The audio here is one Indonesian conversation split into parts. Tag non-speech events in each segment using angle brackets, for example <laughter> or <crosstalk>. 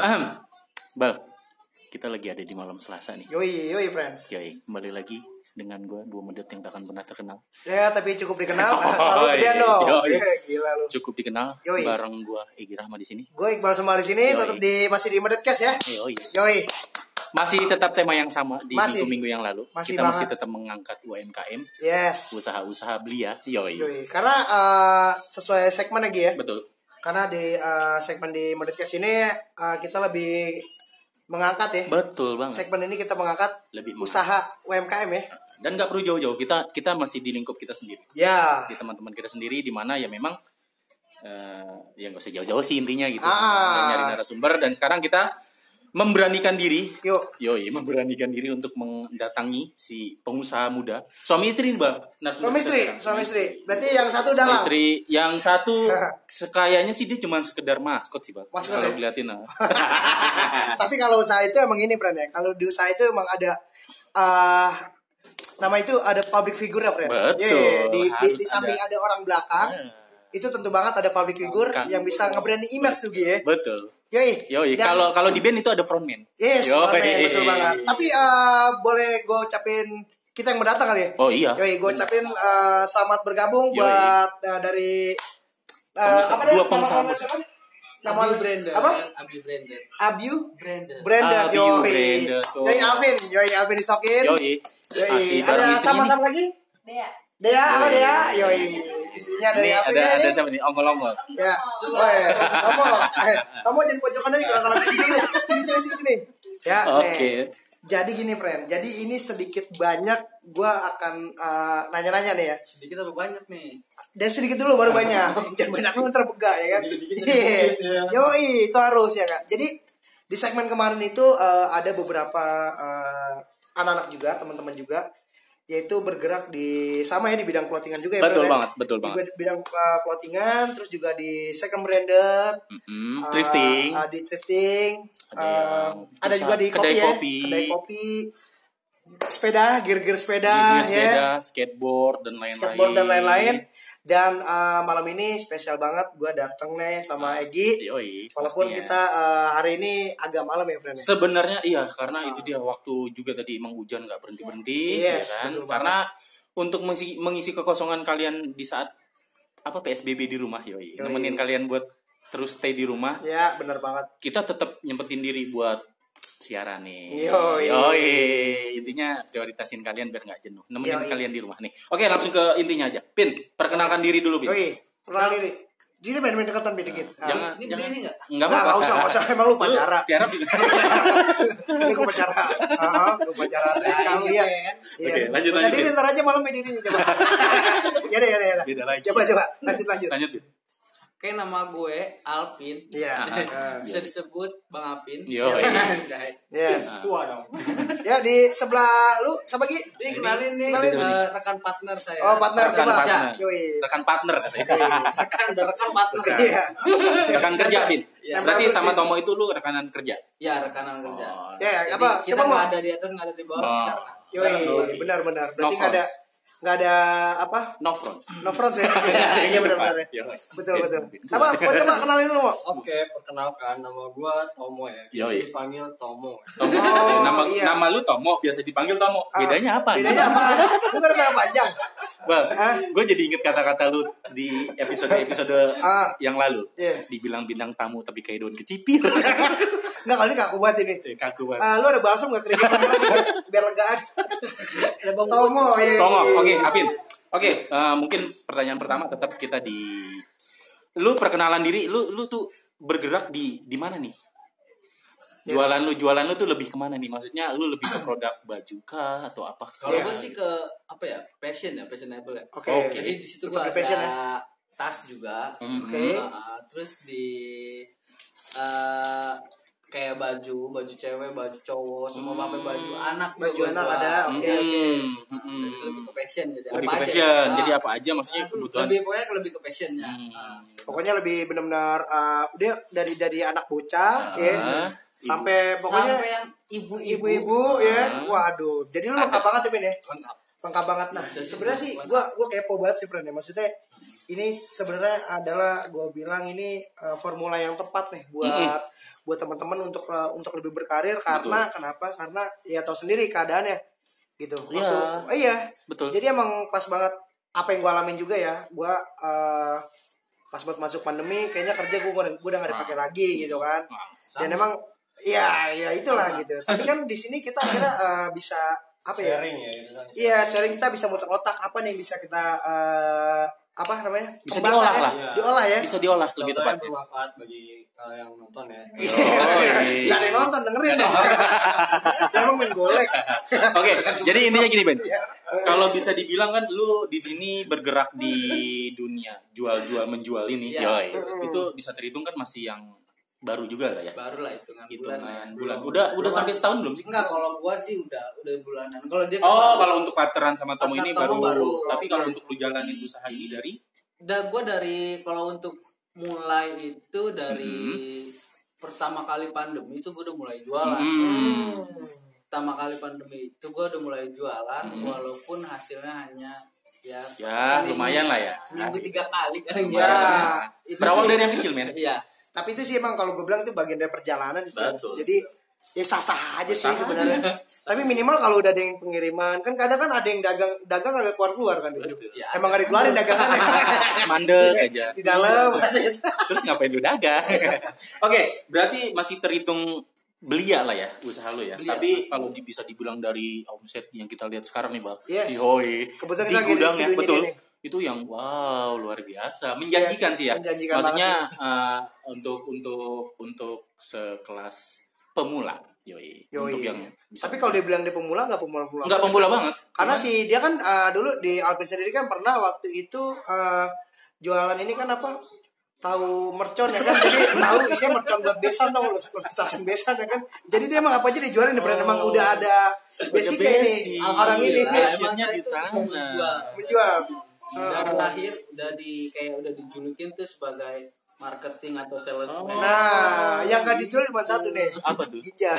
Ahem. Bal, kita lagi ada di malam Selasa nih. Yoi, yoi friends. Yoi, kembali lagi dengan gue dua menit yang tak akan pernah terkenal. Ya, tapi cukup dikenal. <laughs> Oh, Selalu gedean iya. dong. Yoi. Ya, gila lu. Cukup dikenal Yoi. bareng gue Egi Rahma di sini. Gue Iqbal Semal di sini, tetap di masih di Medetcast ya. Yoi. Yoi. Masih tetap tema yang sama di Masih. minggu-minggu yang lalu. Masih kita masih banget. tetap mengangkat UMKM, Yes. usaha-usaha belia. Yoi. Yoi. Karena eh, sesuai segmen lagi ya. Betul. Karena di eh, segmen di Medetcast ini eh, kita lebih mengangkat ya. Betul banget. Segmen ini kita mengangkat Lebih usaha UMKM ya. Dan nggak perlu jauh-jauh. Kita kita masih di lingkup kita sendiri. Ya. di teman-teman kita sendiri di mana ya memang eh ya nggak usah jauh-jauh sih intinya gitu Ah. Nyari narasumber dan sekarang kita memberanikan diri Yuk. yoi memberanikan diri untuk mendatangi si pengusaha muda suami istri nih bang narasumber Suami istri, sekarang. suami istri. Berarti yang satu dalam. istri yang satu <laughs> sekayanya sih dia cuma sekedar maskot sih bang Maskot kalau ya? ah. <laughs> Tapi kalau usaha itu emang ini friend ya. Kalau di usaha itu emang ada eh nama itu ada public figure ya friend. Betul, Iya, di, di, harus di samping ada. ada. orang belakang. Ah. Itu tentu banget ada public figure Kan. yang bisa nge-branding image tuh Gi, ya. betul Yoi. yoi kalau kalau di band itu ada frontman Yes, Yoi. frontman, betul banget. Tapi eh, boleh gue ucapin kita yang mendatang kali ya. oh iya Yoi, gue ucapin eh, selamat bergabung Yoi. buat eh, dari eh, Pengusaha- apa dua nama pengusaha nama siapa? Nama Abi Brandon. apa? Abi Brandon. Abiu Brandon. Brandon, Abiu yoi. Yoi Alvin, yoi Alvin disokin. yoi Yoi, ada sama-sama lagi? Dea. Dea, apa Yoi. Dea? Yoi, istrinya dari ini Alvin ada ada siapa nih ongol-ongol Ya, Woi, kamu, eh, kamu jadi pojokan aja kalau kalau tinggi lu. Sini sini sini sini. Ya, Oke. nih. Jadi gini, friend. Jadi ini sedikit banyak gua akan eh, nanya-nanya nih ya. Sedikit apa banyak nih? Dan sedikit dulu baru banyak. <laughs> Jangan banyak lu ntar bega ya kan. Iya. ya. Yoi, itu harus ya kan. Jadi di segmen kemarin itu eh, ada beberapa eh, anak-anak juga, teman-teman juga yaitu bergerak di sama ya di bidang clothingan juga ya. Betul Bro, ya? banget, betul Di banget. bidang uh, clothingan terus juga di second branded Mm-mm, uh, thrifting uh, di thrifting Ada uh, ada juga di kedai kopi, ya kopi. kedai kopi sepeda gear-gear sepeda Gigi ya sepeda, skateboard dan lain-lain. skateboard dan lain-lain dan uh, malam ini spesial banget gue dateng nih sama Egi Yoi, walaupun pastinya. kita uh, hari ini agak malam ya friend ya. sebenarnya iya karena itu dia waktu juga tadi emang hujan nggak berhenti berhenti ya Yes, kan betul banget. karena untuk mengisi, mengisi kekosongan kalian di saat apa PSBB di rumah yoi, Yoi. nemenin kalian buat terus stay di rumah ya benar banget kita tetap nyempetin diri buat siaran nih Yoi. Yoi. intinya prioritasin kalian biar nggak jenuh nemenin Yoi. kalian di rumah nih oke langsung ke intinya aja pin perkenalkan diri dulu pin Oke, kenal diri jadi main-main dekatan dikit Ah. jangan Ini jangan berdiri nggak? nggak Nggak, apa-apa nggak usah, nggak usah. Emang lu pacara. tiara <laughs> Ini gue pacara. Ah, gue pacara. Lihat. ya kan? Iya. Oke, lanjut, lanjut, diri Bin. ntar aja malam diri nih coba. <laughs> Ya deh, ya deh, ya deh. Beda lagi. Coba coba lanjut lanjut. lanjut. Oke, nama gue Alvin. Iya. Ah, <laughs> Ah, Bisa disebut Bang Apin. Yo. <laughs> Yes. Tua dong. <laughs> Ya di sebelah lu sama Gi. Ini kenalin nih Kenalin. eh, rekan partner saya. Oh, partner rekan coba. partner Yoi. rekan partner katanya Rekan udah rekan partner. Iya. rekan kerja Bin Iya. berarti sama Tomo itu lu rekanan kerja Ya, rekanan kerja. Oh. Ya, Jadi apa? kita Coba mau. nggak ada di atas, nggak ada di bawah. Oh. karena Yoi, benar benar. Berarti No nggak ada nggak ada apa? no front No front <laughs> ya. Iya benar benar. ya. Yo. Betul betul. Sama, gua coba kenalin lu. Oke, perkenalkan nama gua Tomo ya. Biasa Yoi. dipanggil Tomo. Tomo Oh, nama iya. nama lu Tomo biasa dipanggil Tomo Ah, bedanya apa Bedanya apa? <laughs> Lu kan nama panjang. Bang, Ah. gue jadi inget kata-kata lu di episode-episode Ah. yang lalu. Iya. Dibilang bintang tamu tapi kayak daun kecipir. <laughs> Enggak kali ini kaku banget ini. Eh, Kaku banget. Ah, lu ada balsam gak keringetan lagi? Biar legaan. Ada bang Tomo, iya. Tomo, iya. Oke, Apin. Oke, eh, mungkin pertanyaan pertama tetap kita di lu perkenalan diri, lu lu tuh bergerak di di mana nih? Yes. Jualan lu, jualan lu tuh lebih ke mana nih? Maksudnya lu lebih ke produk baju kah atau apa? Kalau Iya. gue sih ke apa ya passion ya fashionable ya. Oke. Jadi di situ gue ada di fashion ya? tas juga. Hmm. Oke. Uh, terus di uh, kayak baju, baju cewek, baju cowok, semua Hmm. sampai baju anak Baju anak gua. ada, oke oke. Hmm, hmm. Lebih ke fashion jadi Lebih apa ke aja fashion. ya. Jadi Ah, apa aja maksudnya kebutuhan. lebih pokoknya lebih ke fashionnya. Hmm. Pokoknya lebih benar-benar uh, dia dari dari anak bocah ya Ah, sampai pokoknya Sampai yang ibu-ibu ibu-ibu ya. Ah. Waduh. Jadi lu lengkap banget ya, Min ya? lengkap. Lengkap banget. Nah, sebenarnya sih gua gua kepo banget sih, friend ya. Maksudnya ini sebenarnya adalah gue bilang ini uh, formula yang tepat nih buat buat teman-teman untuk uh, untuk lebih berkarir karena kenapa? Karena ya tahu sendiri keadaannya gitu. Iya. Waktu- oh iya. Betul. Jadi emang pas banget apa yang gue alamin juga ya. Gue uh, pas buat masuk pandemi kayaknya kerja gue gue udah gak dipakai lagi gitu kan. Dan emang ya ya itulah gitu. Tapi kan di sini kita akhirnya uh, bisa apa ya? sharing ya kan. Iya, sharing kita bisa muter otak apa nih yang bisa kita eh, apa namanya? Bisa diolah ya? lah. Iya. Diolah ya. Bisa diolah lebih Contohnya tepatnya. bermanfaat bagi uh, yang nonton ya Iya. iya. Ada yang nonton dengerin dong. <laughs> Emang main golek. Oke, jadi intinya gini Ben. Iya. Kalau bisa dibilang kan lu di sini bergerak di dunia jual-jual menjual ini. Yoi. itu bisa terhitung kan masih yang baru juga lah ya. baru lah hitungan bulan ya. Bulan. Udah udah sampai setahun belum sih? enggak kalau gua sih udah udah bulanan kalau dia Oh, kalau untuk pateran sama Tomo ini baru. baru. Tapi kalau untuk lu jalanin usaha ini dari udah gua dari kalau untuk mulai itu dari Hmm. pertama kali pandemi itu gua udah mulai jualan Hmm. pertama kali pandemi itu gua udah mulai jualan Hmm. walaupun hasilnya hanya ya Ya, seminggu- lumayan lah ya. seminggu tiga kali kan Ya, itu Berawal dari yang kecil, men. iya Tapi itu sih emang kalau gue bilang itu bagian dari perjalanan sih. Betul. Jadi ya sah-sah aja sih Sah sebenarnya. Tapi minimal kalau udah ada yang pengiriman, kan kadang kan ada yang dagang dagang agak keluar-keluar kan dulu. Ya. Emang gak dikeluarin dagangannya. <laughs> Mandek aja. Di dalam gitu. Terus ngapain lu dagang? <laughs> Oke, berarti masih terhitung belia lah ya usaha lu ya. Belia. Tapi kalau bisa dibilang dari omset yang kita lihat sekarang nih, Bang. Yes. Kebetulan di kita lagi di gudang ya, betul. ini. Itu yang wow luar biasa, menjanjikan Yes, sih ya. menjanjikan Maksudnya eh, untuk untuk untuk sekelas pemula, yoi. Yoi. Untuk yang bisa. Tapi kalau dia bilang dia pemula nggak pemula-pemula. nggak pemula banget. Karena si dia kan uh, dulu di Alvin sendiri kan pernah waktu itu uh, jualan ini kan apa? Tahu mercon ya kan. Jadi <laughs> tahu isinya mercon buat besan tau lu petasan besan ya kan. Jadi dia emang apa aja dijualin di brand emang udah ada basicnya ini basic. orang ini Iya. emang Akhirnya saya di itu sana. menjual. Dari lahir udah di kayak udah dijulukin tuh sebagai marketing atau salesman Nah, yang gak dijual cuma satu nih. Apa tuh? Ginjal.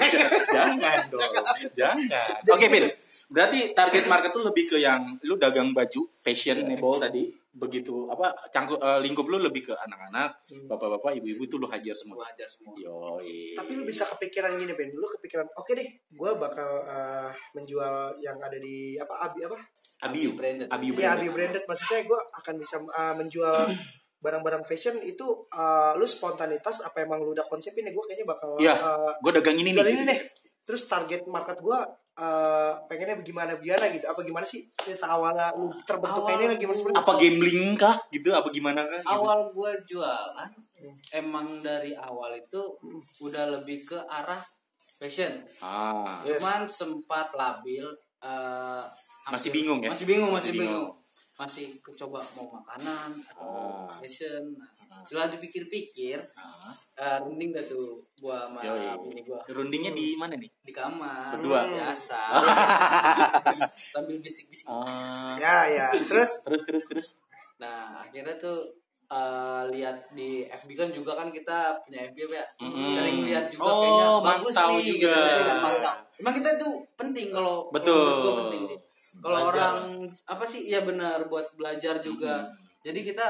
<laughs> jangan dong. Jangan. Oke Pin. berarti target market tuh lebih ke yang lu dagang baju fashionable tadi begitu apa cangkup eh, lingkup lu lebih ke anak-anak bapak-bapak ibu-ibu tuh lu hajar semua gua ajar semua yoi Tapi lu bisa kepikiran gini Ben, lu kepikiran oke deh, gue bakal uh, menjual yang ada di apa Abi apa? abiu Branded. abiu Iya branded. Abi branded maksudnya gue akan bisa uh, menjual <clears throat> barang-barang fashion itu uh, lu spontanitas apa emang lu udah konsepin ya gue kayaknya bakal Iya, uh, gue dagang ini nih ini deh. Terus target market gue uh, pengennya bagaimana gimana gitu. Apa gimana sih cerita awalnya lu terbentuknya ini lagi gimana sebenarnya? apa gambling kah gitu apa gimana kah gitu? awal gua jualan emang dari awal itu udah lebih ke arah fashion ah Yes. cuman sempat labil eh, Masih bingung ya? masih bingung masih, Masih bingung. bingung. Masih coba mau makanan atau Ah. fashion Nah, setelah dipikir-pikir Ah. eh, runding dah tuh gua sama bini gua rundingnya di mana nih di kamar Berdua? biasa <laughs> sambil bisik-bisik ah Ya ya. Terus terus terus terus Nah, akhirnya tuh eh, lihat di FB kan juga kan kita punya FB ya. Mm. Sering lihat juga Oh, kayaknya bagus nih juga. gitu. Bagus, mantau. Emang kita tuh penting kalau Betul. kalau menurut gua penting sih. Kalau orang apa sih? Iya benar buat belajar juga. Jadi kita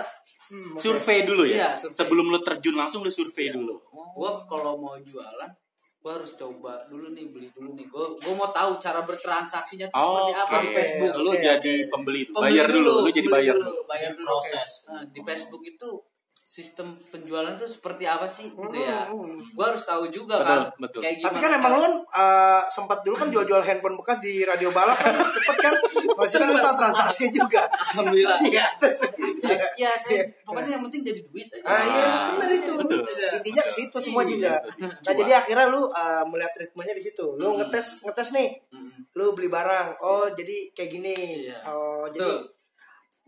survei dulu ya Iya, survei. sebelum lu terjun langsung lu survei Iya. dulu gua kalau mau jualan gua harus coba dulu nih beli dulu nih gua gua mau tahu cara bertransaksinya tuh seperti apa di oke. Facebook lu Oke, jadi pembeli, Pembeli bayar dulu, lu jadi bayar dulu, dulu. bayar dulu Proses. Nah, di Facebook itu sistem penjualan tuh seperti apa sih gitu ya gua harus tahu juga Betul, kan betul. kayak gimana Tapi kan emang lu kan uh, sempat dulu kan jual-jual handphone bekas di radio balap kan <laughs> sempet kan maksudnya lu tahu transaksinya juga. alhamdulillah Iya, iya. ya saya Iya. pokoknya yang penting jadi duit aja Ah iya, Ah, benar itu. betul. Intinya ke situ semua Iya, juga. betul. Nah, jadi akhirnya lu uh, melihat ritmenya di situ. Lu ngetes ngetes nih. Lu beli barang. Oh, jadi kayak gini. Iya. Oh, jadi Betul.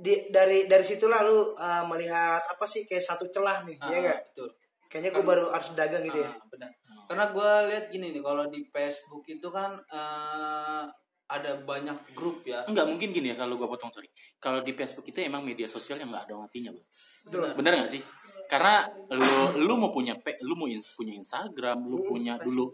Di dari dari situlah lu uh, melihat apa sih kayak satu celah nih, Ah, ya enggak? betul Kayaknya gue baru harus dagang gitu ya. Ah, benar karena gua lihat gini nih kalau di Facebook itu kan eh, ada banyak grup ya Enggak mungkin gini ya kalau gua potong sorry. Kalau di Facebook itu emang media sosial yang nggak ada matinya, Bang. Betul. Bener nggak sih? Karena lu lu mau punya pe, lu mau ins- punya Instagram, lu punya dulu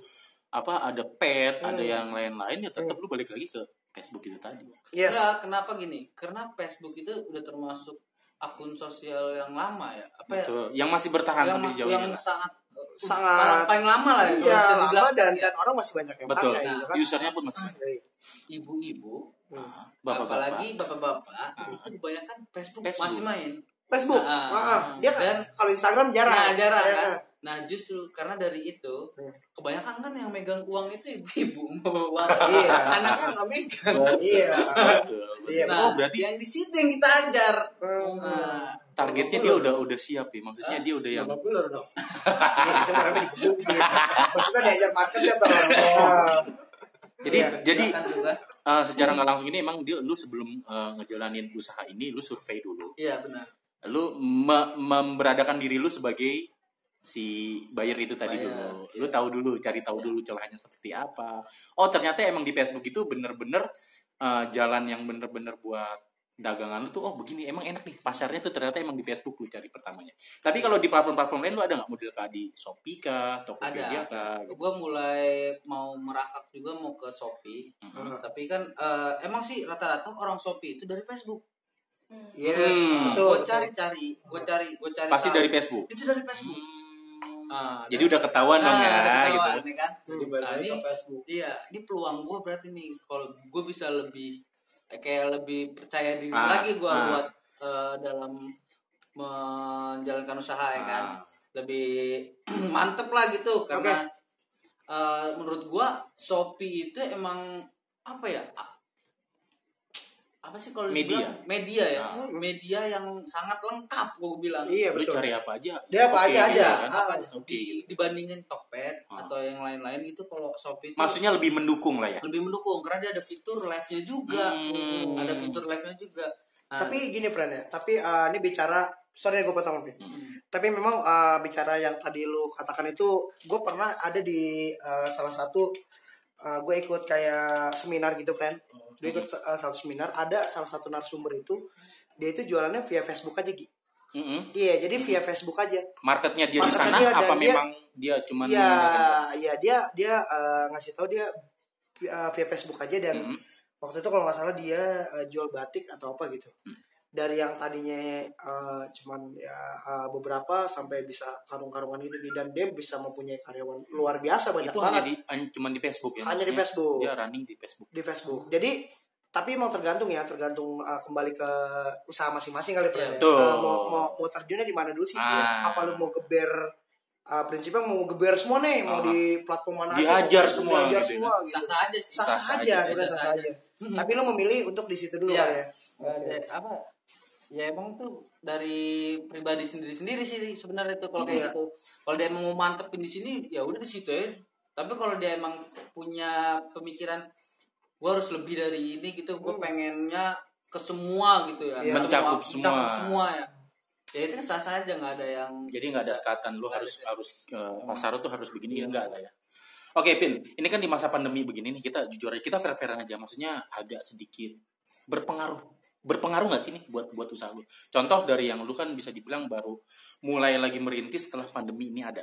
apa ada pet, ada yang lain-lain ya tetap lu balik lagi ke Facebook itu tadi. Yes. Enggak, kenapa gini? Karena Facebook itu udah termasuk akun sosial yang lama ya apa ya Betul. Yang masih bertahan yang, sampai sejauh yang ini. lah. sangat Sangat- paling, lama lah ya Iya, lama dan ya. dan orang masih banyak yang Betul. pakai Nah, gitu kan. Usernya pun masih. Iya. ibu-ibu Ah, Bapak-bapak. apalagi bapak-bapak itu kebanyakan Facebook, Facebook. masih main Facebook. Ah, Ah, ah. Dia kan Dan- kalau Instagram jarang. Nah, jarang Iya, kan. Iya. Nah, justru karena dari itu, Hmm. kebanyakan kan yang megang uang itu ibu-ibu, <laughs> Iya. anaknya nggak megang. Iya. Betul. Iya, Nah, Oh, berarti yang di situ yang kita ajar. Hmm. Nah, targetnya dia udah udah siap ya. Maksudnya dia udah yang belur dong. Iya, itu. Maksudnya diajar. Oh. jadi Iya, jadi juga. eh, secara nggak langsung ini emang dia lu sebelum eh, ngejalanin usaha ini lu survei dulu. Iya benar. Lu me- memberadakan diri lu sebagai si buyer itu tadi Buyer, dulu. Lu tahu dulu, cari tahu dulu celahnya seperti apa. Oh, ternyata emang di Facebook itu bener-bener eh, jalan yang bener-bener buat dagangan lu tuh oh begini emang enak nih pasarnya tuh ternyata emang di Facebook lu cari pertamanya tapi kalau di platform-platform lain lu ada nggak model kah di Shopee kah Tokopedia Ada. kah gitu? Gue mulai mau merakak juga mau ke Shopee. Mhm. Tapi kan eh, emang sih rata-rata orang Shopee itu dari Facebook. Yes, Hmm. betul. Gue cari-cari, gue cari, gue cari. pasti tahu. dari Facebook Itu dari Facebook. Hmm. Ah, jadi udah ketahuan dong Ah, ya udah gitu ketahuan, ya kan? Jadi balik Nah, lagi ini- ke Facebook. Iya, ini peluang gue berarti nih kalau gue bisa lebih eh, kayak lebih percaya diri Ah, lagi gue ah. buat eh, dalam menjalankan usaha ya kan. Ah. Lebih <clears throat> mantep lah gitu karena eh, menurut gue Shopee itu emang apa ya? Apa sih kalau Media. dibilang? media ya Ah. media yang sangat lengkap gue bilang Iya, lu betul. cari apa aja Dia apa Oke, aja gitu ada. kan? Ah. Oke. di, dibandingin Tokped Ah. atau yang lain-lain gitu kalau Shopee itu maksudnya lebih mendukung lah ya lebih mendukung karena dia ada fitur live-nya juga Hmm. ada fitur live-nya juga Nah, Tapi gini friend ya, tapi eh, ini bicara sorry gue potong Vin. Hmm. Tapi memang eh, bicara yang tadi lu katakan itu, gue pernah ada di eh, salah satu gue ikut kayak seminar gitu friend. Gue ikut eh, satu seminar, ada salah satu narasumber itu dia itu jualannya via Facebook aja Gi. Mm-mm. Iya, jadi via Facebook aja. marketnya dia di Marketnya sana dia, apa dan dia- memang dia cuman Iya, iya dia dia eh, ngasih tahu dia eh, via Facebook aja dan Mhm. waktu itu kalau nggak salah dia eh, jual batik atau apa gitu. Hmm. Dari yang tadinya eh, cuman ya eh, beberapa sampai bisa karung-karungan gitu dan dia bisa mempunyai karyawan luar biasa banyak itu banget hanya di cuman di Facebook ya Hanya di Facebook. dia running di Facebook di Facebook. Jadi tapi emang tergantung ya, tergantung eh, kembali ke usaha masing-masing kali ya. Eh, mau mau mau terjunnya di mana dulu sih? Ah. Apa lu mau geber eh, prinsipnya mau geber semua nih, mau Ah. di platform mana Dihajar mau semua dihajar gitu semua gitu. sah-sah aja sih Sah-sah Sah-sah aja, aja, sah-sah aja. aja. Tapi lu memilih untuk di situ dulu Iya. kali ya. Ada apa ya emang tuh dari pribadi sendiri-sendiri sih sebenarnya itu kalau Iya. kayak gitu. Kalau dia emang mau mantepin di sini ya udah di situ ya. Tapi kalau dia emang punya pemikiran gue harus lebih dari ini gitu gue pengennya ke semua gitu ya. Iya. Mencakup mencakup semua. semua. Ya. Ya itu kan sah sah aja nggak ada yang jadi nggak ada sekatan lu nggak harus ada. harus uh, pasar lu tuh harus begini ya enggak ada ya. Oke pin ini kan di masa pandemi begini nih kita jujur aja kita fair fairan aja maksudnya agak sedikit berpengaruh berpengaruh nggak sih nih buat buat usaha lu contoh dari yang lu kan bisa dibilang baru mulai lagi merintis setelah pandemi ini ada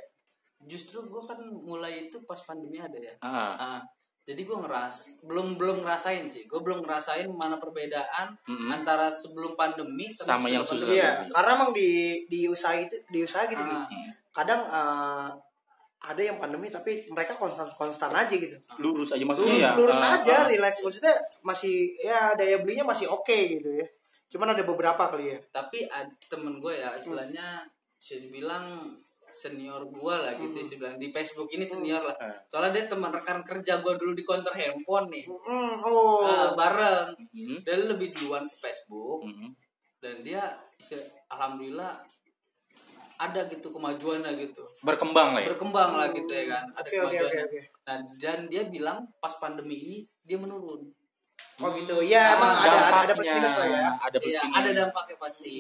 justru gue kan mulai itu pas pandemi ada ya ah Ah, jadi gue ngeras belum belum ngerasain sih gue belum ngerasain mana perbedaan Mm-mm. antara sebelum pandemi Sama yang sesudah sudah Iya, pandemi. karena emang di di usaha itu di usaha gitu Ah. Gi. Kadang eh, ada yang pandemi tapi mereka konstan konstan aja gitu. lurus aja Lurus, maksudnya ya lurus uh, aja, uh, relax. Maksudnya masih ya daya belinya masih oke gitu ya. Cuman ada beberapa kali ya. tapi ad- temen gue ya istilahnya bisa dibilang senior gue lah gitu Hmm. sih bilang di Facebook ini senior lah soalnya dia teman rekan kerja gue dulu di counter handphone nih Hmm, oh. Ah, bareng Mhm. dia lebih duluan ke Facebook Mhm. dan dia alhamdulillah ada gitu kemajuannya gitu. Berkembang lah ya? Berkembang lah gitu ya kan ada oke, kemajuannya oke, oke. nah dan dia bilang pas pandemi ini dia menurun. Oh gitu. Ya emang ada ada ada plus Dampaknya, minus lah ya. ada plus Iya, minus. ada dampaknya pasti.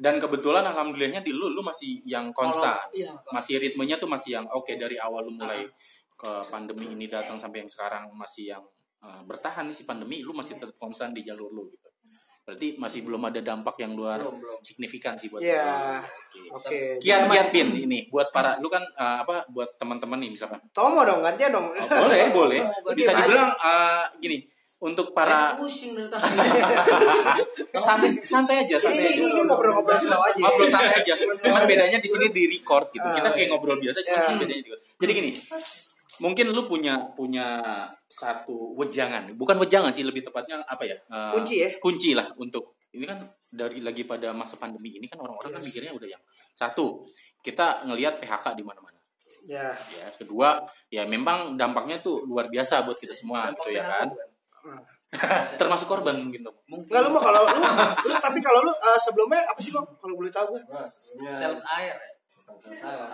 Dan kebetulan alhamdulillahnya di lu lu masih yang konstan. Kalau- iya, kalau- masih ritmenya tuh masih yang oke dari awal lu mulai ke pandemi ini datang sampai yang sekarang masih yang uh, bertahan nih si pandemi lu masih tetap konstan di jalur lu gitu berarti masih belum ada dampak yang luar Belum, belum. signifikan sih buat Iya. Oke. Kiat-kiat pin ini buat para lu kan uh, apa buat teman-teman nih misalkan Tomo dong, gantian dong. Oh, boleh <laughs> boleh bisa dibilang uh, gini untuk Para pusing dari tadi. <laughs> santai santai aja Ini santai ini, aja. ini ngobrol-ngobrol slow aja. ngobrol santai aja. <laughs> Cuman bedanya di sini di record gitu. Kita kayak ngobrol biasa, cuma sih bedanya juga. Jadi gini, mungkin lu punya punya satu wejangan, bukan wejangan sih lebih tepatnya apa ya? Eh, Kunci ya? Kunci lah untuk ini kan dari lagi pada masa pandemi ini kan orang-orang kan mikirnya udah yang satu kita ngelihat PHK di mana-mana. Ya. Ya, kedua ya memang dampaknya tuh luar biasa buat kita semua gitu ya kan. <laughs> Termasuk korban mungkin tuh. Enggak lu mah kalau lu, lu tapi kalau lu eh, sebelumnya apa sih bang? Kalau boleh tahu gue? Sales air ya.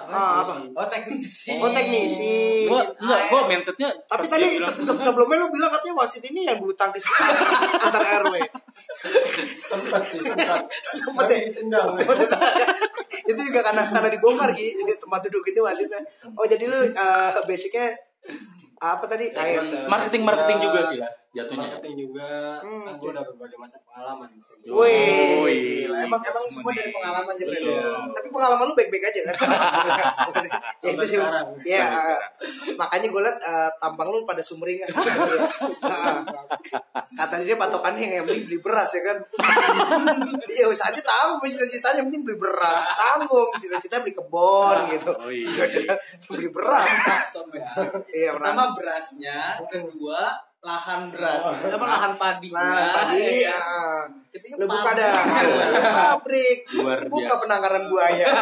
Ah, apa? Oh teknisi. Oh teknisi. Gua enggak, gua air. mindsetnya Tapi tadi bilang- se- se- sebelumnya lu bilang katanya wasit ini yang bulu tangkis <laughs> antar RW. sempat sih sempat Sempet ya? ditendang <laughs> itu juga karena karena dibongkar gitu tempat duduk itu wasitnya. Oh jadi lu eh, basicnya apa tadi? Marketing marketing juga sih lah jatuhnya. marketing juga kan gue udah berbagai macam pengalaman di sini. Wih, emang emang semua dari pengalaman aja. Iya. Tapi pengalaman lu baik-baik aja kan? <laughs> ya itu sih. sekarang. Iya. Sampai Makanya gue liat eh, tampang lu pada sumringah. <laughs> Nah, Kata dia patokannya yang penting beli beras ya kan. <laughs> Iya, wis aja tahu cita-citanya penting beli beras. Tanggung, cita-cita beli kebon gitu. Oh, iya. Cita-cita beli beras. Top ya. Iya, Pertama berasnya, kedua lahan beras, apa lahan padinya. Nah, tadi ya. ya, Ketiga lu buka pabrik. dah <laughs> pabrik, Luar buka biasa. penangkaran buaya. <laughs>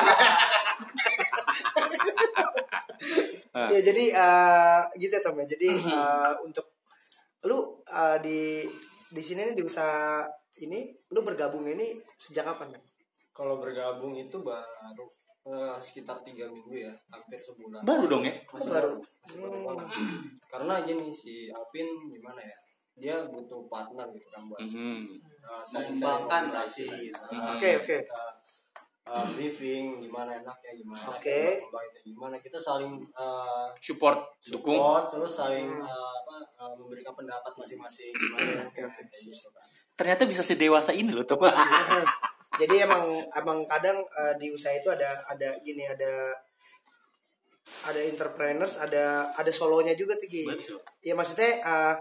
Ah. ya jadi eh, gitu ya Tom ya. Jadi eh, untuk lu eh, di di sini nih di usaha ini lu bergabung ini sejak kapan kan? kalau bergabung itu baru eh, sekitar tiga minggu ya hampir sebulan Baru dong ya? masih Baru. baru masih baru banget. karena gini si Alvin gimana ya dia butuh partner gitu kan buat uh, saling Mengembangkan lah sih. gitu. Hmm. Oke, oke. Uh, briefing gimana enaknya gimana Oke. kembangnya gimana kita saling uh, Support, dukung. support terus saling uh, apa uh, memberikan pendapat masing-masing gimana Oke, oke. kayak gitu kan. Ternyata bisa sedewasa ini loh, Top. <laughs> Jadi emang emang kadang eh, di usaha itu ada ada gini ada ada entrepreneurs, ada ada solonya juga tuh Gi. Betul. Ya maksudnya eh,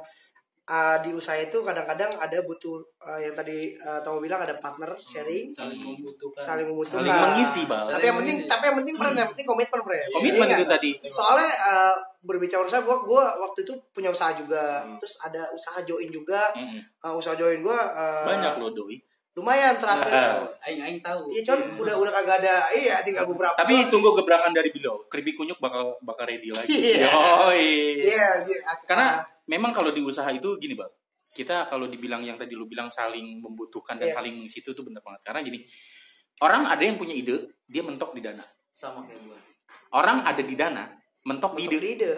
eh, di usaha itu kadang-kadang ada butuh eh, yang tadi uh, Tomo bilang ada partner sharing, saling membutuhkan. saling membutuhkan. Saling mengisi, Bal. Tapi yang penting tapi yang penting peran yang penting komitmen, Bre. <clears throat> Komitmen itu tadi. Soalnya eh, berbicara usaha gua gua waktu itu punya usaha juga. Hmm. Terus ada usaha join juga. Mhm. Eh, usaha join gua eh, Banyak loh doi. Lumayan terakhir. Ah. Aing aing tahu. Iya, cuman udah udah kagak ada. Iya, tinggal beberapa. Tapi tunggu gebrakan dari beliau. Keripik kunyuk bakal bakal ready lagi. Iya. Yoi. Iya, iya. Karena memang kalau di usaha itu gini, Bang. Kita kalau dibilang yang tadi lu bilang saling membutuhkan dan Iya. saling mengisi itu tuh benar banget. Karena gini, orang ada yang punya ide, dia mentok di dana. Sama kayak gue. Orang ada di dana, mentok di Untuk ide. ide.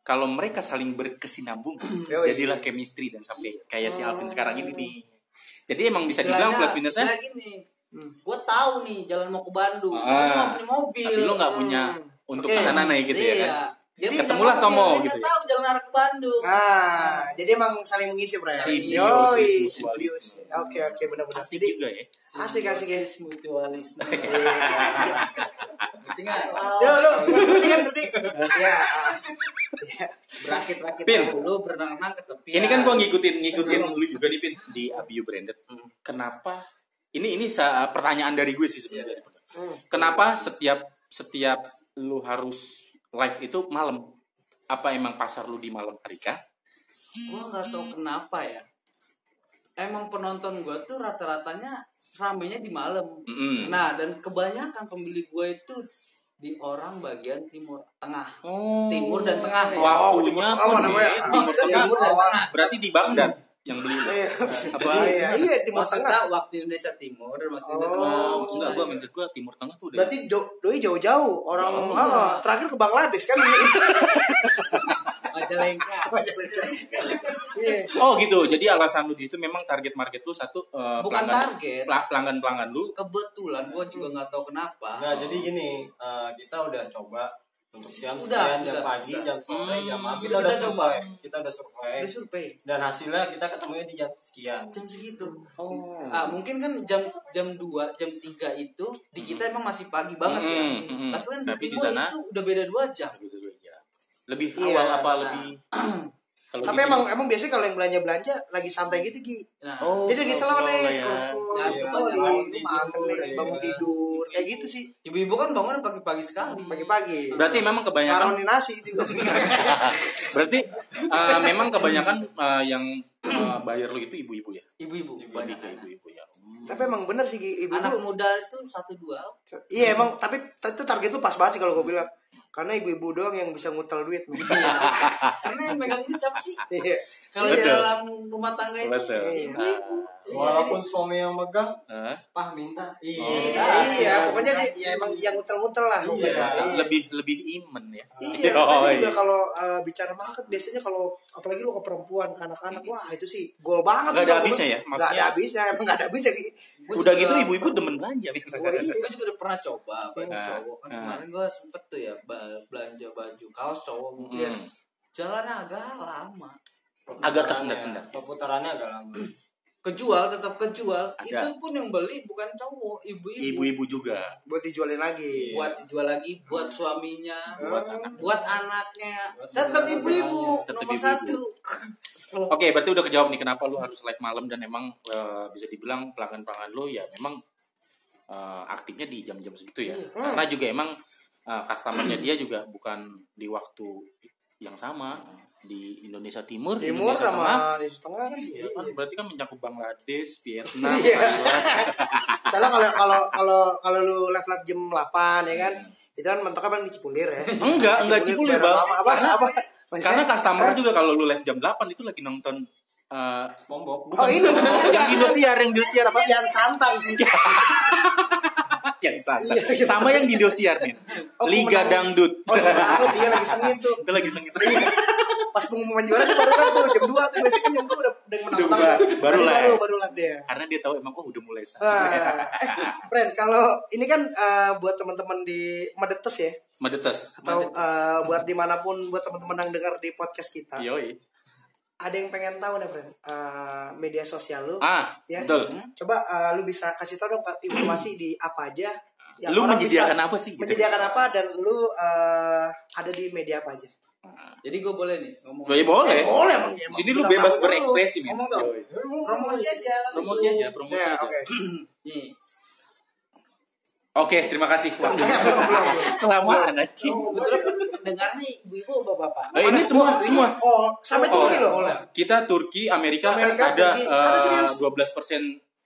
Kalau mereka saling berkesinambungan, jadilah chemistry dan sampai kayak si Alvin sekarang ini nih. Jadi emang bisa dibilang plus minusnya. Gini. Gue tahu nih jalan mau ke Bandung. Ah. Gue nggak punya mobil. Tapi lu nggak punya untuk Oke. ke sana naik gitu ya iya. kan. Dia Jadi ketemulah Tomo gitu ya. tahu jalan arah ke Bandung. Nah, jadi emang saling mengisi, Bre. Simbiosis, Yoi, mutualisme. simbiosis. Oke, oke, benar-benar. Asik Jadi juga ya. asik asik ya. Simbiosis, mutualisme. <laughs> Iya. Nggak? Yo, lu ngerti kan ngerti? Ya. Berakit-rakit Pin. dulu, berenang-renang ke tepi. Ini kan gua ngikutin ngikutin lu juga nih Pin di Abiu Branded. Kenapa? Ini ini pertanyaan dari gue sih sebenarnya. Hmm. Kenapa setiap setiap lu harus live itu malam? Apa emang pasar lu di malam hari kah? gue nggak tahu kenapa ya emang penonton gue tuh rata-ratanya ramenya di malam Mm-mm. nah dan kebanyakan pembeli gue itu di orang bagian timur tengah Oh. timur dan tengah ya Waktunya Timur- pun oh, namanya. ya, Oh, Timur Tengah. timur dan tengah Berarti di Baghdad yang beli. Iya. Apa? Iya, iya, Timur Tengah. maksudnya waktu Indonesia Timur Indonesia Oh, Tengah Oh, Maksudnya enggak gua maksud gua Timur Tengah tuh udah. Berarti do, doi jauh-jauh orang Oh, ah, terakhir ke Bangladesh kan. <laughs> <laughs> Majalengka Iya. Oh gitu. Jadi alasan lu di situ memang target market lu satu eh, bukan pelanggan- target pela- pelanggan-pelanggan lu kebetulan gue juga nggak tahu kenapa Nah, jadi gini, eh, kita udah coba untuk jam Udah, sekian, jam udah, pagi, udah. jam sore, jam malam. Kita, udah kita coba. survei. Kita udah survei. udah survei Dan hasilnya kita ketemunya di jam sekian. jam segitu Oh. Ah, mungkin kan jam jam 2, jam 3 itu di kita emang masih pagi banget ya. Mm, mm, mm. Tapi kan Tapi di sana- itu udah beda 2 jam. Gitu. Lebih Iya, awal apa nah. lebih <clears throat> Kalau Tapi di- emang emang biasanya kalau yang belanja belanja lagi santai gitu Gi. Nah, Oh, Jadi lagi slow nih, Iya, oh, banyak di- bangun makan tidur, nih, ya. bangun tidur, kayak gitu sih ibu-ibu kan bangun pagi-pagi sekali. pagi-pagi. Berarti memang kebanyakan Karoni nasi itu. <laughs> <laughs> berarti eh, memang kebanyakan eh, yang eh, bayar lu itu ibu-ibu ya. Ibu-ibu Lebih banyak ke ibu-ibu ya. Hmm. Tapi emang bener sih ibu Anak tuh. muda itu satu dua. Iya emang tapi itu target lu pas banget sih kalau gue bilang. Karena ibu-ibu doang yang bisa ngutel duit. <laughs> Karena yang megang duit siapa sih? Iya. Kalau di dalam rumah tangga ini Betul. Iya. ibu-ibu. Walaupun suami yang megang, Hah? pah minta. Oh. Iya, iya, pokoknya dia ya emang yang ngutel-ngutel lah. pokoknya. Ya, Iya. <laughs> lebih lebih imen ya. Iya, Oh, iya. juga kalau uh, bicara market biasanya kalau apalagi lu ke perempuan, ke anak-anak, wah itu sih gol banget Nggak sih ada habisnya ya? Nggak Maksudnya- ada habisnya, emang nggak ada habisnya gitu. Gua Udah gitu ibu-ibu demen belanja. Wah, iya. gue juga udah pernah coba baju Nah, cowok kan nah. kemarin gue sempet tuh ya belanja baju kaos cowok Iya. jalannya agak lama Agak tersendar-sendar. Perputarannya agak lama. <clears throat> kejual tetap kejual Ada. itu pun yang beli bukan cowok ibu-ibu Ibu-ibu juga. Buat dijualin lagi. buat dijual lagi buat suaminya Buat anak. buat anaknya Buat tetap ibu-ibu Tetap nomor ibu-ibu. satu Oke, berarti udah kejawab nih kenapa lu harus like malam dan emang eh, bisa dibilang pelanggan-pelanggan lu ya memang eh, aktifnya di jam-jam segitu ya. Iya. Karena juga emang eh, customernya dia juga bukan di waktu yang sama di Indonesia Timur, di Timur Indonesia Tengah. sama di tengah kan. Ya kan berarti kan mencakup Bangladesh, Vietnam, Iya. <laughs> Soalnya kalau kalau kalau kalau lu live live jam 8 ya kan, itu kan mentoknya paling di Cipulir ya. Enggak, enggak Cipulir, Bang. Apa Karena- apa? Karena customer juga kalau lu live jam 8 itu lagi nonton eh, SpongeBob. Oh ini yang di Indosiar, yang di Indosiar apa? yang santang sih. <laughs> Yang santai. Iya, iya. Sama yang di Indosiar nih. Oh, Liga. Dangdut. Oh, iya, dia lagi sengit tuh. Itu lagi sengit. Pas pengumuman juara tuh baru kan tuh jam 2 tuh biasanya kan jam 2 udah udah menang Udah buka. Baru live. baru baru live dia. Karena dia tahu emang oh udah mulai sana. Wah, eh, friend, kalau ini kan eh, buat teman-teman di Medetes ya, Medetes. atau eh, buat di mana pun buat teman-teman yang dengar di podcast kita, Yoi. ada yang pengen tahu nih, friend, eh, media sosial lu, Ah, ya, betul. coba eh, lu bisa kasih tahu dong informasi di apa aja, yang Lu menyediakan apa sih? gitu? menyediakan apa dan lu eh, ada di media apa aja? Jadi gue boleh nih ngomong Ya boleh. Eh, boleh emang. emang. Sini lu Kita bebas berekspresi. Ngomong dong. Promosi aja Promosi aja, promosi Ya, aja. oke. <clears throat> nih Oke, terima kasih. Kelamaan anjing. kebetulan dengar nih ibu-ibu bapak-bapak Eh, ini semua semua. Oh, sampai Oh, Turki loh. Kita Turki, Amerika, Amerika, ada Turki. Ada serius? eh, 12 persen,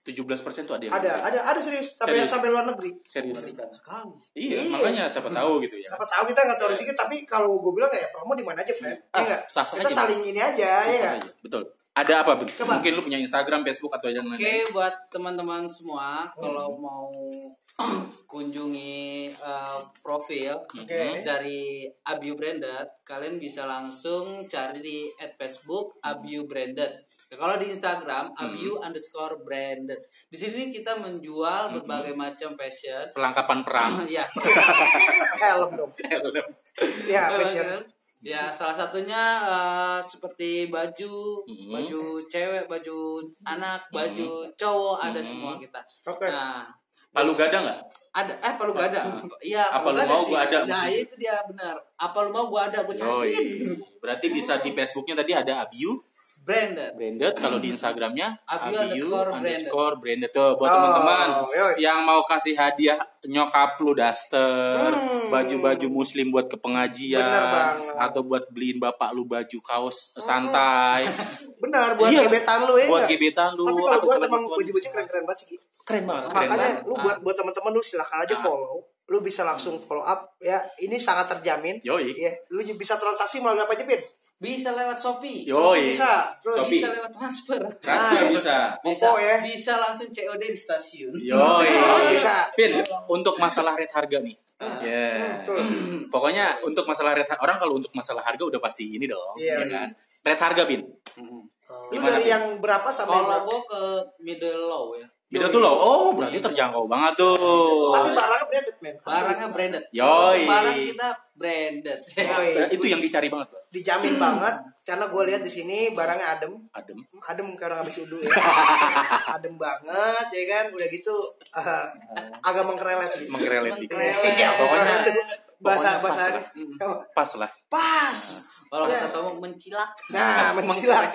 17 persen tuh ada yang Ada, ada, ada serius. Tapi Serius. sampai luar negeri. serius. mengerikan sekali Iya, Iya. makanya siapa tahu gitu ya. Siapa tahu kita nggak tahu rezeki, tapi kalau gue bilang ya promo di mana aja, friend. Ah, ya nggak? sah-sah Kita aja. saling ini aja, ya Siapa nggak? aja. Betul. Ada apa? Coba. Mungkin lu punya Instagram, Facebook atau yang Oke lain. buat teman-teman semua kalau mau <clears throat> kunjungi eh, profil Oke. dari Abiu Branded, kalian bisa langsung cari di at Facebook Abiu Branded. Ya, kalau di Instagram Abiu underscore branded. Di sini kita menjual berbagai macam fashion. Perlengkapan perang. <laughs> <laughs> ya. Helm dong. Ya, fashion. Ya, salah satunya eh, seperti baju, Mhm. baju cewek, baju anak, baju cowok ada semua kita. Oke. Nah, Palu gada nggak? ada eh <laughs> apa lu gak ada? Iya, Apa lu gak mau, sih. gua ada, Nah, maksudnya. itu dia benar. Apa lu mau gua ada, gua Oh, cariin. iya. Berarti bisa di Facebooknya tadi ada Abiu Branded. branded. Kalau di Instagramnya <clears throat> Abiu underscore underscore branded tuh buat Oh, teman-teman yang mau kasih hadiah nyokap lu daster, Hmm. baju-baju muslim buat ke pengajian, atau buat beliin bapak lu baju kaos santai, <laughs> Benar, buat Iya. gebetan lu ya buat nggak? gebetan lu. Tapi kalau atau buat emang baju-baju keren-keren banget sih. Keren banget. keren Makanya banget. lu buat buat teman-teman lu silahkan aja Ah. follow. Lu bisa langsung follow up ya. Ini sangat terjamin. Yoi. Ya, lu bisa transaksi melalui apa aja, Pin? Bisa lewat Shopee. Yoi. Bisa. Terus Shopee. Bisa lewat transfer. Transfer Nah, bisa. Bisa, ya. bisa langsung COD di stasiun. Yoi. <laughs> Bisa. Pin, untuk masalah rate harga nih. Ah. Ya. Betul. <clears throat> Pokoknya untuk masalah rate orang kalau untuk masalah harga udah pasti ini dong, Iya, ya iya. kan? Rate harga, Pin. Mm. Lu Gimana, dari Pin? yang berapa sampai Kalau gua ke middle low ya. Beda tuh loh. Oh, berarti terjangkau banget tuh. Tapi barangnya branded, men. Barangnya branded. Yoi. Barang kita branded. Yoi. itu yang dicari banget, Pak. dijamin banget karena gue lihat di sini barangnya adem Adem. adem orang habis udu ya <laughs> adem banget ya kan udah gitu eh, agak mengkerelet gitu. Mengkerelet. Pokoknya Tuh, bahasa pokoknya pas bahasa lah. Pas lah. pas Kalau kata kamu mencilak. Nah, mencilak.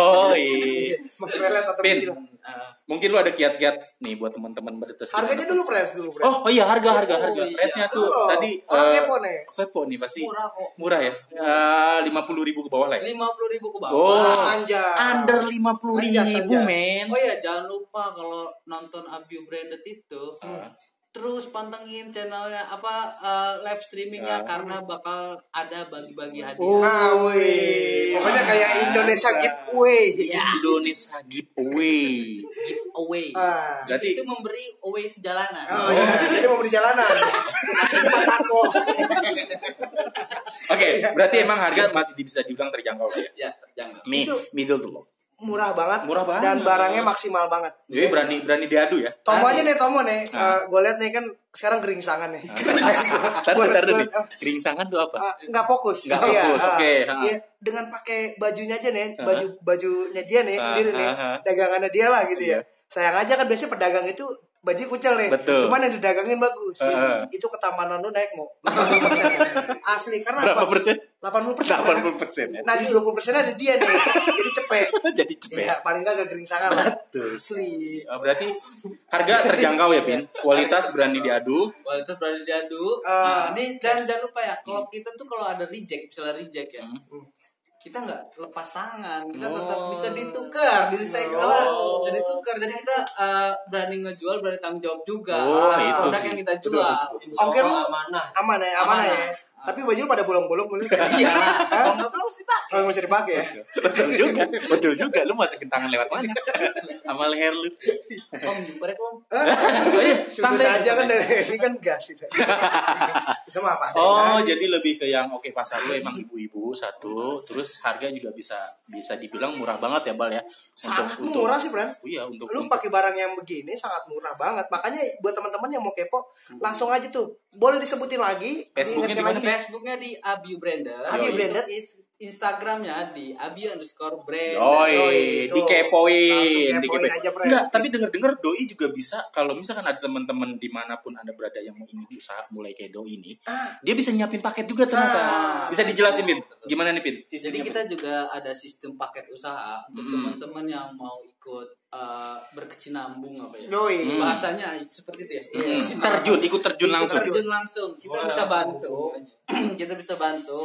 Oh iya. Mengkrelet atau mencilak. Eh, Mungkin lu ada kiat-kiat nih buat teman-teman berdetes. Harganya dulu fresh dulu fresh. Oh, oh iya harga harga Oh, harga. iya. Rate-nya tuh Oh, tadi orang eh, kepo nih. Kepo nih pasti. Murah kok. Murah ya? Lima puluh ribu ke bawah lah ya? lima puluh ribu ke bawah. Oh, Anjas. under lima puluh ribu anjas. men. Oh iya jangan lupa kalau nonton Abiu Branded itu Ah. Terus pantengin channelnya apa eh, live streamingnya Ah. karena bakal ada bagi-bagi hadiah. Oh. Nah, wih. Pokoknya kayak Indonesia giveaway. Iya. Indonesia giveaway. Away. Ah. Berarti- itu memberi away itu jalanan. Oh iya, jadi di jalanan. Akhirnya batako. Oke, berarti emang harga masih bisa dibilang terjangkau ya. Ya, jangan. Mi, middle tuh loh. Murah banget. Murah banget. Dan barangnya maksimal banget. Jadi berani berani diadu ya. Tomo aja nih Tomo nih. Ah. gue liat nih kan sekarang geringsangan nih. Ntar gua- nih. Geringsangan tuh apa? Ah, nggak fokus. Nggak Iya, fokus, ah. oke, ah. Iya, dengan pakai bajunya aja nih, baju bajunya dia nih Ah, sendiri nih, ah, ah. dagangannya dia lah gitu Iya. ya. Sayang aja kan biasanya pedagang itu baju kucel nih. Betul. Cuman yang didagangin bagus. Ah, ah. Itu ketamanan lu naik mau 80%. Asli karena Berapa apa? persen? 80 persen. 80 persen ya. Nah di 20 persen ada dia nih. Jadi cepet. <laughs> Jadi cepet. Iya, paling nggak gak geringsangan lah. Betul. Asli. Oh, berarti harga terjangkau ya, Pin. Kualitas berani diadu. Kualitas berani diadu. Ah. nah, ini dan jangan lupa ya, kalau kita tuh kalau ada reject, misalnya reject ya. Kita nggak lepas tangan, kita tetap Oh. bisa ditukar, di recycle Oh. jadi tukar. Jadi kita eh, berani ngejual, berani tanggung jawab juga. Oh, atas itu produk sih. yang kita jual. Oke, lu- amanah. Aman ya, aman, Aman. ya. Tapi baju lu pada bolong-bolong menurut Iya, kalau nggak perlu sih pak. Oh, masih dipakai ya? Betul juga. Betul juga. Lu masukin tangan lewat mana? Sama leher lu. Om, korek om. Oh, iya, Santai aja kan dari ini kan gas itu. <laughs> itu apa? Oh, jadi lebih ke yang oke pasar lu emang ibu-ibu satu, terus harga juga bisa bisa dibilang murah banget ya, Bal ya. sangat murah sih, Bran. Iya, untuk Lu pakai barang yang begini sangat murah banget. Makanya buat teman-teman yang mau kepo, langsung aja tuh. Boleh disebutin lagi. Facebooknya di mana, lagi. Facebooknya di Abiu Branded. Abiu Branded. Is- Instagramnya di Abiu underscore brand. Itu. dikepoin, dikepoin. aja. Enggak, tapi denger-denger doi juga bisa kalau misalkan ada teman-teman di mana pun anda berada yang mau ingin usaha mulai kayak doi ini, dia bisa nyiapin paket juga ternyata. Ah. Bisa dijelasin, Pin? Gimana nih, Pin? Jadi kita juga ada sistem paket usaha untuk Hmm. teman-teman yang mau ikut eh, berkecinambung apa ya? Yoi. Hmm. Bahasanya seperti itu ya. Hmm, terjun, ikut terjun Ikut langsung. terjun langsung. Kita Wah, bisa langsung bantu. <clears throat> kita bisa bantu.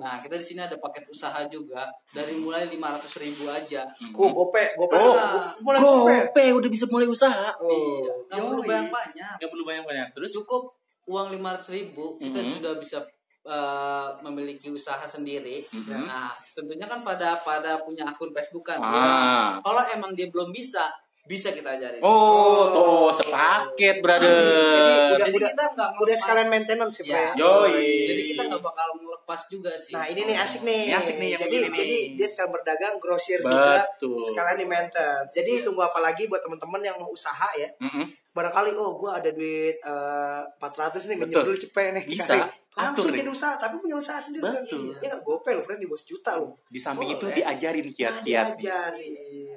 Nah, kita di sini ada paket usaha juga dari mulai 500 ribu aja. Oh, gope, gope. Oh, mulai gope. Gope udah bisa mulai usaha. Iya, nggak perlu Yoi. banyak-banyak. Nggak perlu banyak-banyak. Terus Cukup uang 500 ribu kita Mhm. sudah bisa eh, memiliki usaha sendiri. Mhm. Nah, tentunya kan pada pada punya akun Facebook kan. Ah. Kalau emang dia belum bisa, bisa kita ajarin. Oh, tuh sepaket, brother. Udah- Jadi udah- kita nggak Udah sekalian maintenance sih, Ya. Bre. Yoi. Jadi kita nggak bakal melepas juga sih. Nah ini nih asik nih. Ini asik nih yang jadi begini nih. jadi dia sekalian berdagang, grosir juga, sekalian di maintenance. Jadi tunggu apa lagi buat teman-teman yang mau usaha ya. Mm-mm. Barangkali oh gua ada duit eh, 400 nih minjem Betul. dulu cepet nih. Bisa. Langsung jadi usaha, tapi punya usaha sendiri. kan. Betul. Ya nggak gopel, friend di bos juta loh. Di samping itu Boleh. diajarin Nah, kiat-kiat. diajarin.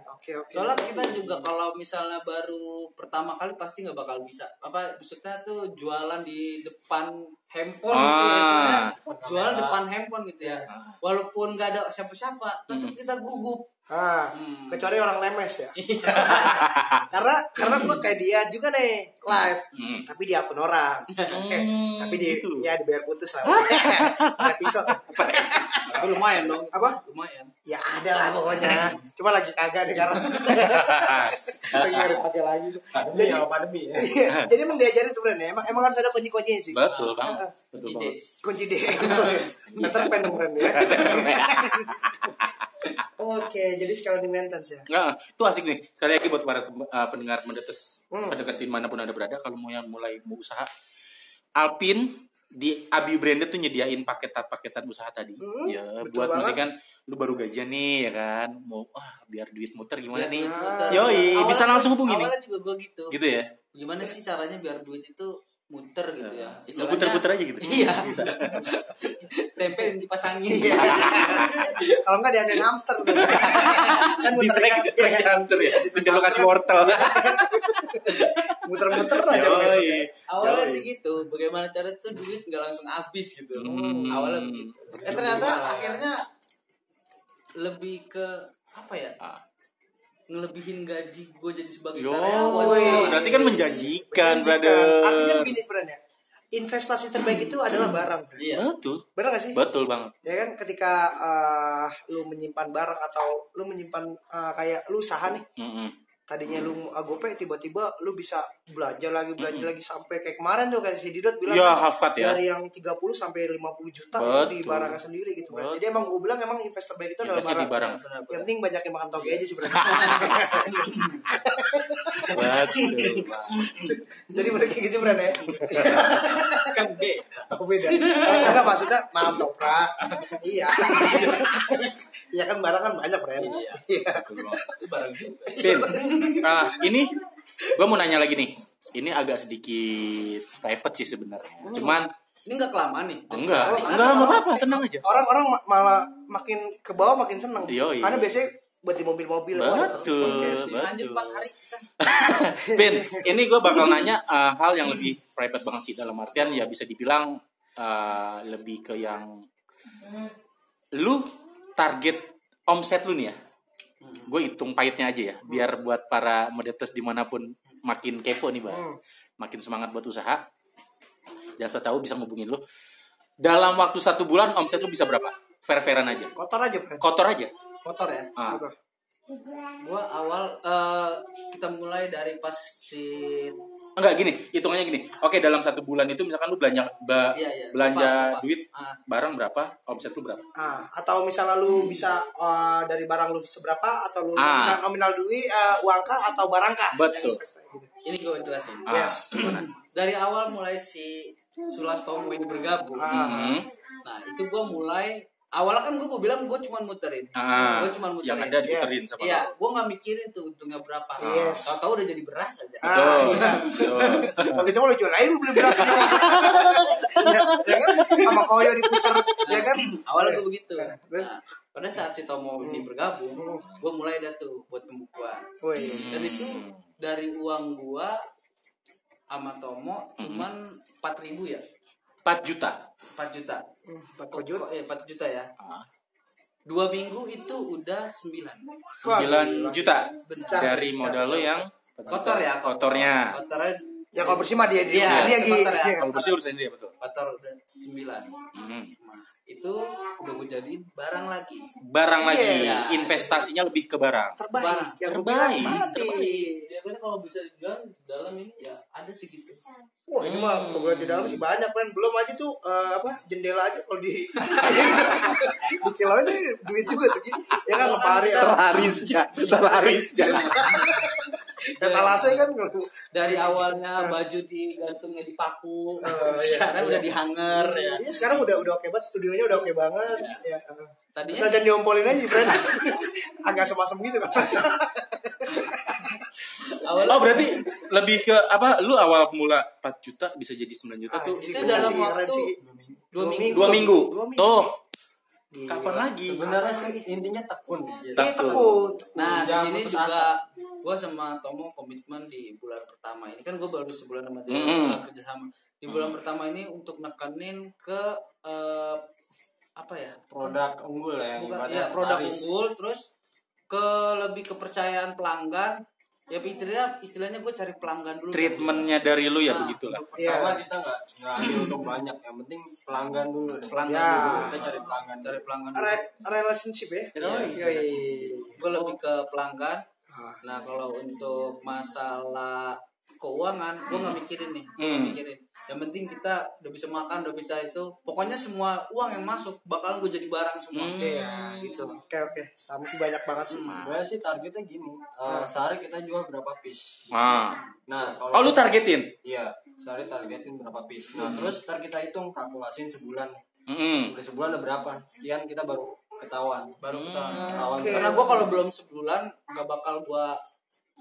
Oke oke. Soalnya kita juga kalau misalnya baru pertama kali pasti nggak bakal bisa. Apa maksudnya tuh jualan di depan handphone gitu ya. Ah. Jualan depan handphone gitu ya. Walaupun nggak ada siapa-siapa, tetap Hmm. kita gugup. Ah, Hmm. kecuali orang lemes ya. Iya. <laughs> karena karena gua kayak dia juga nih live, Hmm. tapi di akun orang. Eh, tapi di gitu. ya dibayar putus lah. Episode. <laughs> Tapi lumayan dong. Apa? Lumayan. Ya ada lah pokoknya. Cuma lagi kagak nih sekarang. <laughs> lagi harus pakai lagi Jadi, ya pandemi ya. iya, jadi emang diajarin tuh Bren ya. Emang, emang harus ada kunci-kuncinya sih. Betul, Bang. Betul banget. Kunci D. Peter Pan dong Bren ya. <laughs> Oke, jadi sekalian di maintenance ya. Nah, itu asik nih. Sekali lagi buat para uh, pendengar mendetes, Hmm. pendetes di mana pun anda berada, kalau mau yang mulai mau usaha, Alpin di Abi Branded tuh nyediain paketan-paketan usaha tadi. Hmm, ya, buat banget. kan lu baru gajian nih ya kan. Mau ah biar duit muter gimana Biar nih? muter. Yoi, Awalnya bisa langsung gua- hubungi nih. Awalnya juga gue gitu. Gitu ya. Gimana sih caranya biar duit itu muter gitu ya? Lu puter-puter aja gitu. Iya. Bisa. Tempelin dipasangin. Iya. Kalau enggak diadain hamster tuh. <laughs> kan di track, Iya. cancer ya. Di lokasi wortel. Muter-muter aja Yoi. besok. awalnya Yoi. sih gitu bagaimana cara tuh duit nggak langsung habis gitu Hmm. awalnya begitu eh ternyata akhirnya lebih ke apa ya Ah. ngelebihin gaji gue jadi sebagai Yo, karyawan berarti kan menjanjikan, brother. Artinya begini sebenarnya. Investasi terbaik itu adalah barang. Iya Betul. Benar gak sih? Betul banget. Ya kan ketika eh, lu menyimpan barang atau lu menyimpan eh, kayak lu usaha nih. Mm-mm. Tadinya lu uh, gope tiba-tiba lu bisa belanja lagi belanja lagi sampai kayak kemarin tuh kayak si Didot bilang Ya, kan, half cut ya. dari yang 30 sampai 50 juta itu di Betul. barangnya sendiri gitu kan. Betul. Jadi emang gue bilang emang investor baik itu adalah barang. barang. Yang penting banyak yang makan toge aja sebenarnya. Betul. <laughs> Jadi kayak gitu ya. <laughs> kan B Oh beda. <laughs> Enggak maksudnya mantap pra. Iya. Iya kan barang kan banyak Bran. Iya. Iya. itu barang juga Bin, ah, ini gue mau nanya lagi nih. Ini agak sedikit private sih sebenarnya. Cuman ini nggak kelamaan nih enggak, Oh, enggak enggak apa-apa, tenang aja. Orang-orang ma- malah makin ke bawah makin seneng. Yoi. Karena biasanya buat di mobil-mobil. Betul, lanjut empat hari <laughs> kita Bin, ini gue bakal nanya uh, hal yang lebih private banget sih dalam artian ya bisa dibilang uh, lebih ke yang lu target omset lu nih ya. Gue hitung pahitnya aja ya, biar buat para modetes di mana pun makin kepo nih bang, makin semangat buat usaha. Dan tahu bisa ngubungin lu. Dalam waktu satu bulan omset lu bisa berapa? Fair-fairan aja. Kotor aja. Kotor aja. Kotor ya Ah. Kotor. gua awal eh, kita mulai dari pas si Enggak gini, hitungannya gini. Oke, dalam satu bulan itu misalkan lu belanja ba- Iya, iya. belanja Lupa, lupa. duit Ah. barang berapa, omset lu berapa? Ah, atau misalnya lu bisa uh, dari barang lu seberapa atau lu Hmm. Ah. nominal, duit uh, uang kah atau barang kah? Betul. Gitu. ini gue jelasin Ah, Yes. dari awal mulai si Sulas Tomo ini bergabung Ah. Hmm. nah itu gue mulai awalnya kan gue bilang gue cuma muterin Ah, gue cuma muterin yang ada diputerin sama Iya, gue nggak mikirin tuh untungnya berapa. Yes. Tahu-tahu udah jadi beras aja. Ah, Betul. iya. Jual aja lu beli beras semua. ya, ya kan? Sama koyo di pusar, ya kan? Awalnya gue begitu. Terus? Nah, pada saat si Tomo ini bergabung, gue mulai dah tuh buat pembukuan. Woi. Dan itu dari uang gua sama Tomo cuman 4000 ya. 4 juta. 4 juta. Empat Kok- kojut. kok- eh, 4 juta ya. Ah. Dua minggu itu udah 9. 9 juta Benar. dari modal lo yang Kotor ya, kotornya. Kotornya Ya kalau bersih mah dia dia Iya, dia lagi. kotor ya. Iya kan? Kalau bersih urusan dia betul. kotor udah 9. Hmm. Nah, itu udah gue jadiin barang lagi. Barang lagi, Iya. investasinya lebih ke barang. Terbaik. Barang. Yang Terbaik. bilang mati. Ya kan kalau bisa dibilang dalam ini ya ada segitu. Wah ini mah kalau boleh di dalam sih banyak kan belum aja tuh eh, apa jendela aja kalau di <laughs> di kilau ini duit juga tuh Ki. ya kan lemari ya Terlarisnya, terlarisnya. etalase kan kalau Dari awalnya baju digantungnya di paku, Oh, iya. sekarang udah di hanger ya. Iya sekarang udah udah oke banget studionya udah oke banget. Ya. Tadinya Terus aja diompolin aja friend <laughs> agak semasem gitu kan <laughs> awalnya Oh berarti lebih ke apa? Lu awal mula 4 juta bisa jadi 9 juta Ah, tuh itu itu dalam waktu dua minggu. dua minggu. Dua minggu. Tuh, Gila. kapan lagi? sebenarnya sih intinya tekun Iya Takut. tekun Nah di sini juga asa. gue sama Tomo komitmen di bulan pertama ini kan gue baru sebulan sama dia Mm-mm. uh, kerjasama. Di bulan pertama ini untuk nekenin ke eh, apa ya? produk unggul ya bukan ibaratnya ya produk unggul terus ke lebih kepercayaan pelanggan ya istilahnya istilahnya gue cari pelanggan dulu Treatmentnya dari lu ya Nah. begitulah. pertama Iya. kita nggak ambil <clears throat> untuk banyak yang penting pelanggan dulu deh. pelanggan Ya. dulu kita cari pelanggan cari pelanggan dulu. Re- relationship ya Iya, Yoi. gue lebih ke pelanggan Ah. nah kalau untuk masalah keuangan gue nggak mikirin nih Hmm. mikirin. Yang penting kita udah bisa makan udah bisa itu pokoknya semua uang yang masuk bakalan gue jadi barang semua. Hmm. Iya gitu. Oke oke. Sama sih banyak banget sih. Sebenarnya sih targetnya gini eh, sehari kita jual berapa piece? Ah. nah kalau Oh lu targetin? iya sehari targetin berapa piece. Nah terus ntar kita hitung kalkulasiin sebulan Mm-mm. udah sebulan ada berapa? Sekian kita baru ketahuan. Baru kita ketahuan Oke. karena gue kalau belum sebulan nggak bakal gue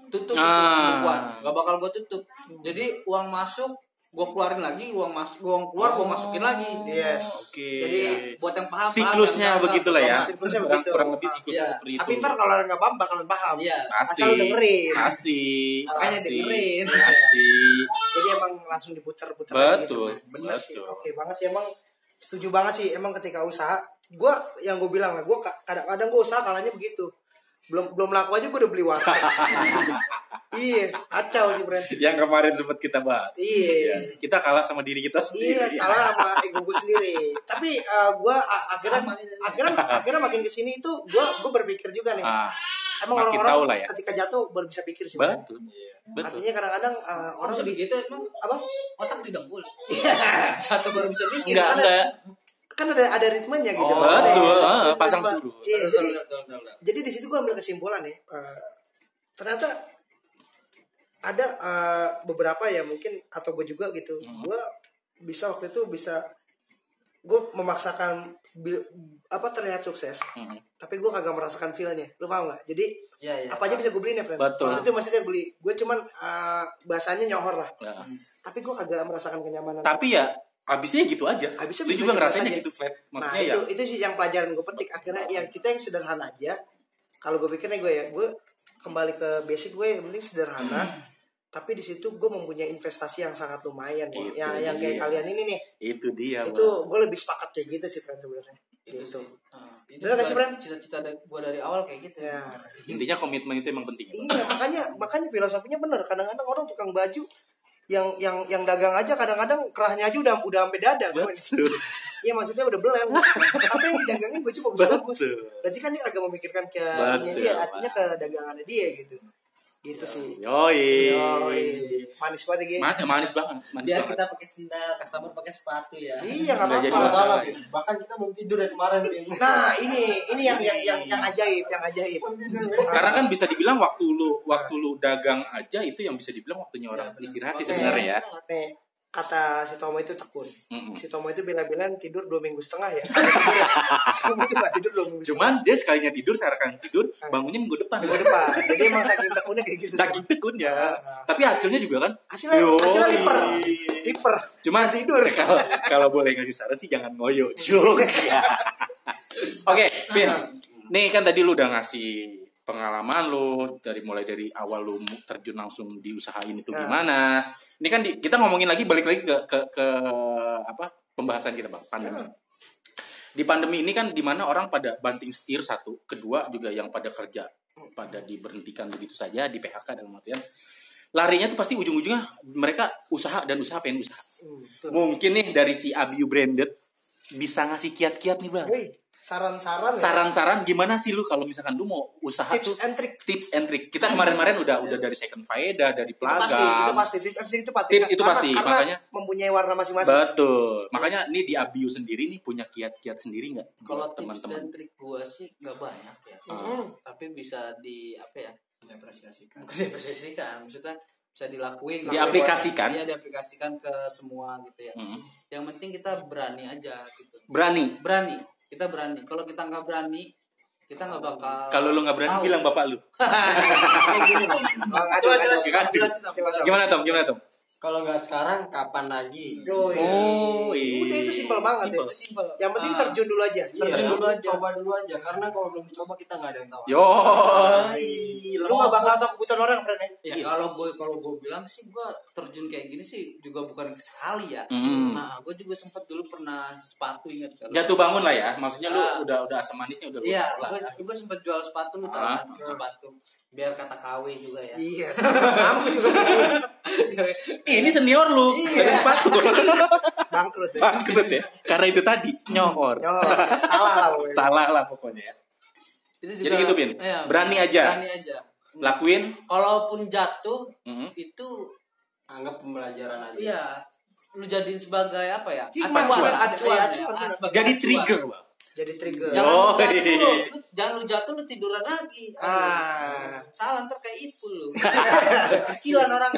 tutup Ah. pembukuan nggak bakal gue tutup jadi uang masuk gua keluarin lagi uang masuk gua keluar gua masukin lagi Yes. Oke. Jadi buat yang paham siklusnya paham, begitulah ya. Siklusnya kurang, begitu. kurang lebih siklusnya Iya. seperti itu. Tapi ntar kalau nggak paham bakalan paham. iya pasti. asal dengerin. Pasti. Makanya pasti, dengerin. Pasti. Jadi emang langsung diputar-putar Betul, gitu. Bener sih. betul. Oke banget sih emang setuju banget sih emang ketika usaha gua yang gue bilang lah gue kadang-kadang gue usaha kalanya begitu belum belum laku aja gue udah beli warteg <laughs> iya kacau sih Brent Yang kemarin sempat kita bahas. Iya. Kita kalah sama diri kita sendiri. Iya, kalah sama ego gue sendiri. Tapi uh, gue akhirnya akhirnya akhirnya makin ke sini itu gue gue berpikir juga nih. Ah, Emang makin orang-orang lah ya. ketika jatuh baru bisa pikir sih. Betul. Betul. Artinya kadang-kadang uh, orang begitu emang apa? otak didengkul <laughs> jatuh baru bisa mikir Enggak, enggak. Kan ada ada ritmenya gitu. Oh, Maksudnya, betul. ya, ritme- pasang suruh. Iya, jadi jadi di situ gue ambil kesimpulan ya. uh, ternyata ada uh, beberapa ya mungkin atau gue juga gitu. Hmm. Gue bisa waktu itu bisa gue memaksakan bil- apa terlihat sukses Hmm. tapi gue kagak merasakan feelnya lu paham nggak jadi Iya, iya. apa aja bisa gue beliin ya friend Betul. waktu itu maksudnya beli gue cuman uh, bahasanya nyohor lah Nah, tapi gue kagak merasakan kenyamanan tapi ya habisnya gitu aja. Habisnya Lu gitu juga ngerasainnya aja. gitu flat. nah Maksudnya ya. itu itu sih yang pelajaran gue petik akhirnya ya kita yang sederhana aja kalau gue pikirnya gue ya gue kembali ke basic gue yang penting sederhana tapi di situ gue mempunyai investasi yang sangat lumayan Itu ya yang kayak dia. kalian ini nih Itu dia. itu Bang. gue lebih sepakat kayak gitu sih friend sebenarnya itu gitu sih. Nah, itu Bener nggak sih, Bran? cita-cita gua dari awal kayak gitu ya Intinya komitmen itu emang penting. ya. Iya makanya makanya filosofinya bener. Kadang-kadang orang tukang baju yang yang yang dagang aja kadang-kadang kerahnya aja udah udah sampai dada. kan? <laughs> Iya maksudnya udah belem. Tapi yang didagangin baju bagus-bagus. Betul. Berarti kan dia agak memikirkan ke dia, artinya ke dagangannya dia gitu. Gitu sih. Yoi. Yoi. Manis banget ya. Gi. Ma- manis banget. Manis biar banget. kita pakai sendal customer pakai sepatu ya Iya nggak apa-apa. masalah. bahkan kita belum tidur ya kemarin Pin. Nah ini ini yang yang yang yang ajaib, yang ajaib. Karena kan bisa dibilang waktu lu waktu lu dagang aja itu yang bisa dibilang waktunya orang Iya, benar. istirahat sih sebenarnya ya. Nih kata si Tomo itu tekun. Mm-mm. Si Tomo itu bila-bilang tidur dua minggu setengah ya. <laughs> Tomo itu nggak tidur dua minggu setengah. Cuman dia sekalinya tidur, sekarang tidur, bangunnya minggu depan. minggu depan. Jadi emang saking tekunnya kayak gitu. Saking tekunnya. Ah. Tapi hasilnya juga kan. Hasilnya Yoi. hasilnya liper. Liper. Cuma tidur. <laughs> Kalau kalau boleh ngasih saran sih jangan ngoyo. Ya. <laughs> Oke, Pin. Nih kan tadi lu udah ngasih pengalaman lu dari mulai dari awal lu mu- terjun langsung di usaha ini tuh Ya. gimana. Ini kan di- kita ngomongin lagi balik lagi ke ke, ke apa pembahasan kita bang pandemi. Di pandemi ini kan di mana orang pada banting setir satu, kedua juga yang pada kerja pada diberhentikan begitu saja di PHK dalam artian larinya tuh pasti ujung-ujungnya mereka usaha dan usaha pengen usaha. Hmm. Mungkin nih dari si Abiu Branded bisa ngasih kiat-kiat nih bang. Saran-saran ya. Saran-saran gimana sih lu kalau misalkan lu mau usaha Tips tuh and trick. tips and trick. Kita kemarin-kemarin udah udah dari second faedah, dari Itu pasti, itu pasti, tips and trick itu pasti. Tips itu Karena- pasti, karena makanya- mempunyai warna masing-masing. Betul. Makanya nih di Abiu sendiri nih punya kiat-kiat sendiri nggak kalau buat tips dan teman-teman? trik gua sih nggak banyak ya Hmm. tapi bisa di apa ya diapresiasikan bukan diapresiasikan maksudnya bisa dilakuin Diaplikasikan. Iya, diaplikasikan ke semua gitu ya Mm. yang penting kita berani aja gitu Berani. berani kita berani kalau kita nggak berani kita nggak bakal Kalau lu nggak berani tahu. bilang bapak lu. <laughs> Coba, jelasin. Gimana Tom? Gimana Tom? Kalau nggak sekarang kapan lagi Yoi. Oh, iya. Udah itu simpel banget Simpel. ya. itu simpel Yang penting Ah, terjun dulu aja. Iya, Terjun dulu aja. coba dulu aja karena kalau belum dicoba kita nggak ada yang tahu Yo. Lu gak bakal tahu kebutuhan orang, friend ya. ya kalau gue kalau gue bilang sih gue terjun kayak gini sih juga bukan sekali ya Hmm. nah gue juga sempat dulu pernah sepatu ingat kan Jatuh bangun lah ya. Maksudnya lu Ah. udah udah asam manisnya udah Iya, lah. gue gue sempat jual sepatu lu tau Ah. kan sepatu. Biar kata KW juga ya. Iya. <laughs> Kamu juga ini senior lu <laughs> dari sepatu. bangkrut ya. Bangkrut ya. Karena itu tadi nyohor. Yo, salah lah pokoknya. Salah lah pokoknya ya. Itu Jadi gitu, Bin? iya, Berani aja? Berani aja. Lakuin. Kalaupun jatuh Mhm. itu anggap pembelajaran aja iya lu jadiin sebagai apa ya? Acuan, acuan iya, ya. acuan, Ah, bener. sebagai Jadi acuan. trigger, Bang. Jadi trigger. Jangan Oh, lu jatuh, iya. lu, jangan lu jatuh lu tiduran lagi. Aduh. Ah. Salah ntar kayak ipul lu. <laughs> Kecilan orang.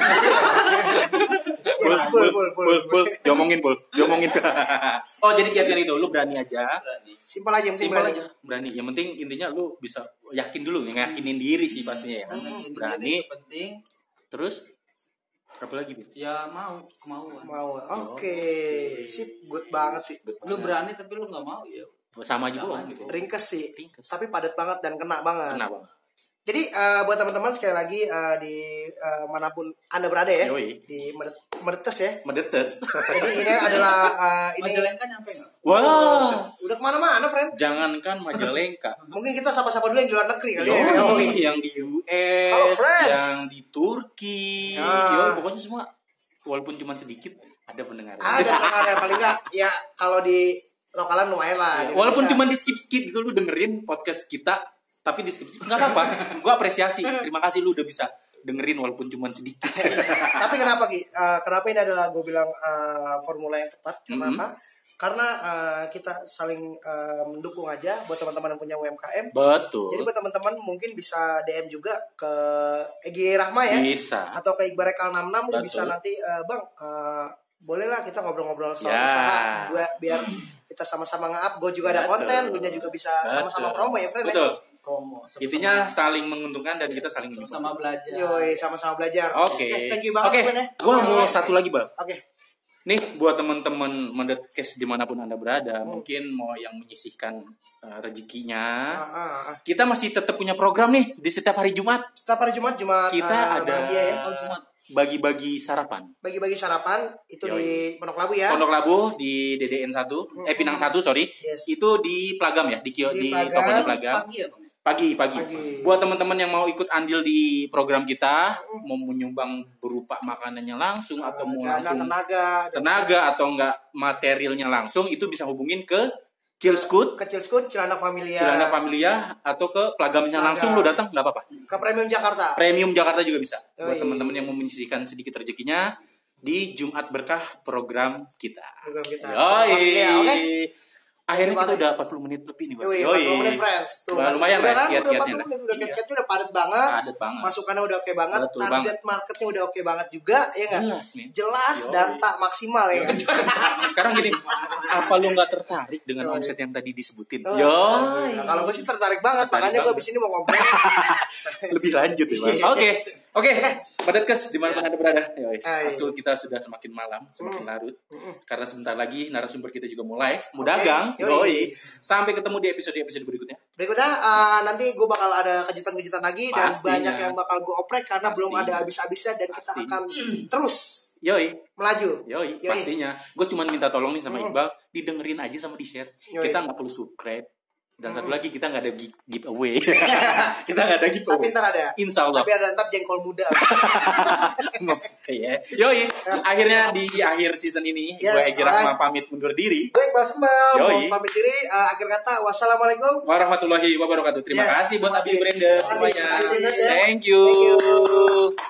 Bul, bul, bul. Bul, bul. Diomongin, bul. Diomongin. <laughs> oh, jadi kiat-kiat itu. Lu berani aja. Berani. Simpel aja, simpel Simpel aja. aja. Berani. Yang penting intinya lu bisa yakin dulu. Yang yakinin diri sih pastinya ya. Ini Berani. itu penting. Terus Apa lagi, Bil? Ya mau, kemauan. Mau. Oke. Sip, good banget sih. Lu berani tapi lu nggak mau ya. Sama aja Sama gitu. Ringkes sih. Ringkes. Tapi padat banget dan kena banget. Kenapa? Jadi eh, buat teman-teman sekali lagi eh, di eh, mana pun anda berada ya, Yoi. di Medet Medetes ya. Medetes. Jadi ini adalah eh, ini Majalengka nyampe nggak? Wah. udah ke mana-mana, friend. Jangankan Majalengka. <laughs> Mungkin kita sapa-sapa dulu yang di luar negeri kali ya. Yoi, Yoi. yang di US, Halo, yang di Turki, Ah. Yoi, pokoknya semua walaupun cuma sedikit ada pendengar. Ada pendengar paling enggak ya kalau di lokalan lumayan lah. Ya, Walaupun cuma di skip skip gitu lu dengerin podcast kita, tapi di skip skip nggak apa-apa. <laughs> Gue apresiasi. Terima kasih lu udah bisa dengerin walaupun cuma sedikit. <laughs> Tapi kenapa Ki? Eh, kenapa ini adalah gue bilang eh, formula yang tepat? Kenapa? Karena eh, kita saling eh, mendukung aja buat teman-teman yang punya UMKM. Betul. Jadi buat teman-teman mungkin bisa DM juga ke Egi Rahma ya. Bisa. Atau ke Iqbal Rekal 66 lu Betul. bisa nanti eh, Bang eh, bolehlah kita ngobrol-ngobrol soal Ya. usaha gue biar <clears throat> kita sama-sama nge-up gue juga ada Betul. konten lu juga bisa sama-sama promo ya friend ya? Betul. Promo. Sama-sama- Intinya saling menguntungkan dan kita saling menyupport. sama belajar. Yoi, sama-sama belajar. Oke. Eh, thank you banget Oke. friend ya. Gua mau satu lagi, Bang. Oke. Nih buat teman-teman mendekes di mana pun anda berada, mungkin mau yang menyisihkan uh, rezekinya, Ah, ah, ah. kita masih tetap punya program nih di setiap hari Jumat. Setiap hari Jumat Jumat Kita eh, ada bahagia ya. Oh, Jumat. Bagi-bagi sarapan. Bagi-bagi sarapan itu Yoi. di Pondok Labu ya. Pondok Labu di DDN 1, eh Pinang 1 sorry. Yes. Itu di Plagam ya, di kio, Di di, Plagam. Pagi ya, Bang? Pagi, pagi. Pagi. Buat teman-teman yang mau ikut andil di program kita, mau menyumbang berupa makanannya langsung atau mau Dana, langsung tenaga, tenaga atau enggak materialnya langsung itu bisa hubungin ke Chillscoot, kecil skut, celana familia, Celana Familia atau ke Plagamnya Plagam. langsung lu datang nggak apa-apa. ke Premium Jakarta. Premium Jakarta juga bisa. Buat teman-teman yang mau menyisihkan sedikit rezekinya di Jumat Berkah program kita. Program kita. Yoi. Oke? Akhirnya kita udah 40 menit lebih nih, Bang. Yoi, Yoi. 40 menit friends. Tuh, lumayan udah lah, kan, udah kiat-kiatnya 40 lah. menit, udah Iya. kiat-kiatnya udah padat banget. Padat banget. Masukannya udah oke banget. Betul Target banget. marketnya udah oke banget juga, ya nggak? Jelas nih. Jelas, Yoi. data maksimal ya kan? Sekarang gini, apa lu nggak tertarik dengan omset yang tadi disebutin? Yo. Nah, kalau gue sih tertarik banget, Tertarik makanya gue di sini mau ngobrol. <laughs> lebih lanjut ya bang. Iya. Oke, oke. Padat kes di mana anda berada. Yoi. Waktu kita sudah semakin malam, semakin Hmm. larut. Karena sebentar lagi narasumber kita juga mau live, mau dagang. Yoi. Yoi. Sampai ketemu di episode-episode berikutnya. Berikutnya uh, nanti gue bakal ada kejutan-kejutan lagi dan Pastinya. banyak yang bakal gue oprek karena belum Pasti. ada habis-habisnya dan kita Pasti. akan terus Yoi. melaju. Yoi, Yoi. pastinya. Gue cuma minta tolong nih sama. Iqbal, didengerin aja sama di share. Yoi. Kita nggak perlu subscribe. Dan satu lagi kita nggak ada gi- giveaway. <laughs> kita nggak ada Tapi giveaway. ntar ada. Insya Allah. Tapi ada ntar jengkol muda. <laughs> Oke ya. Yoi, akhirnya di akhir season ini Yes, gue Egi Rahma pamit mundur diri. Gue Iqbal Yoi. pamit diri. Uh, akhir kata, wassalamualaikum. warahmatullahi wabarakatuh. Terima Yes, kasih buat Abi. Brenda semuanya. Ya. Thank you. Thank you.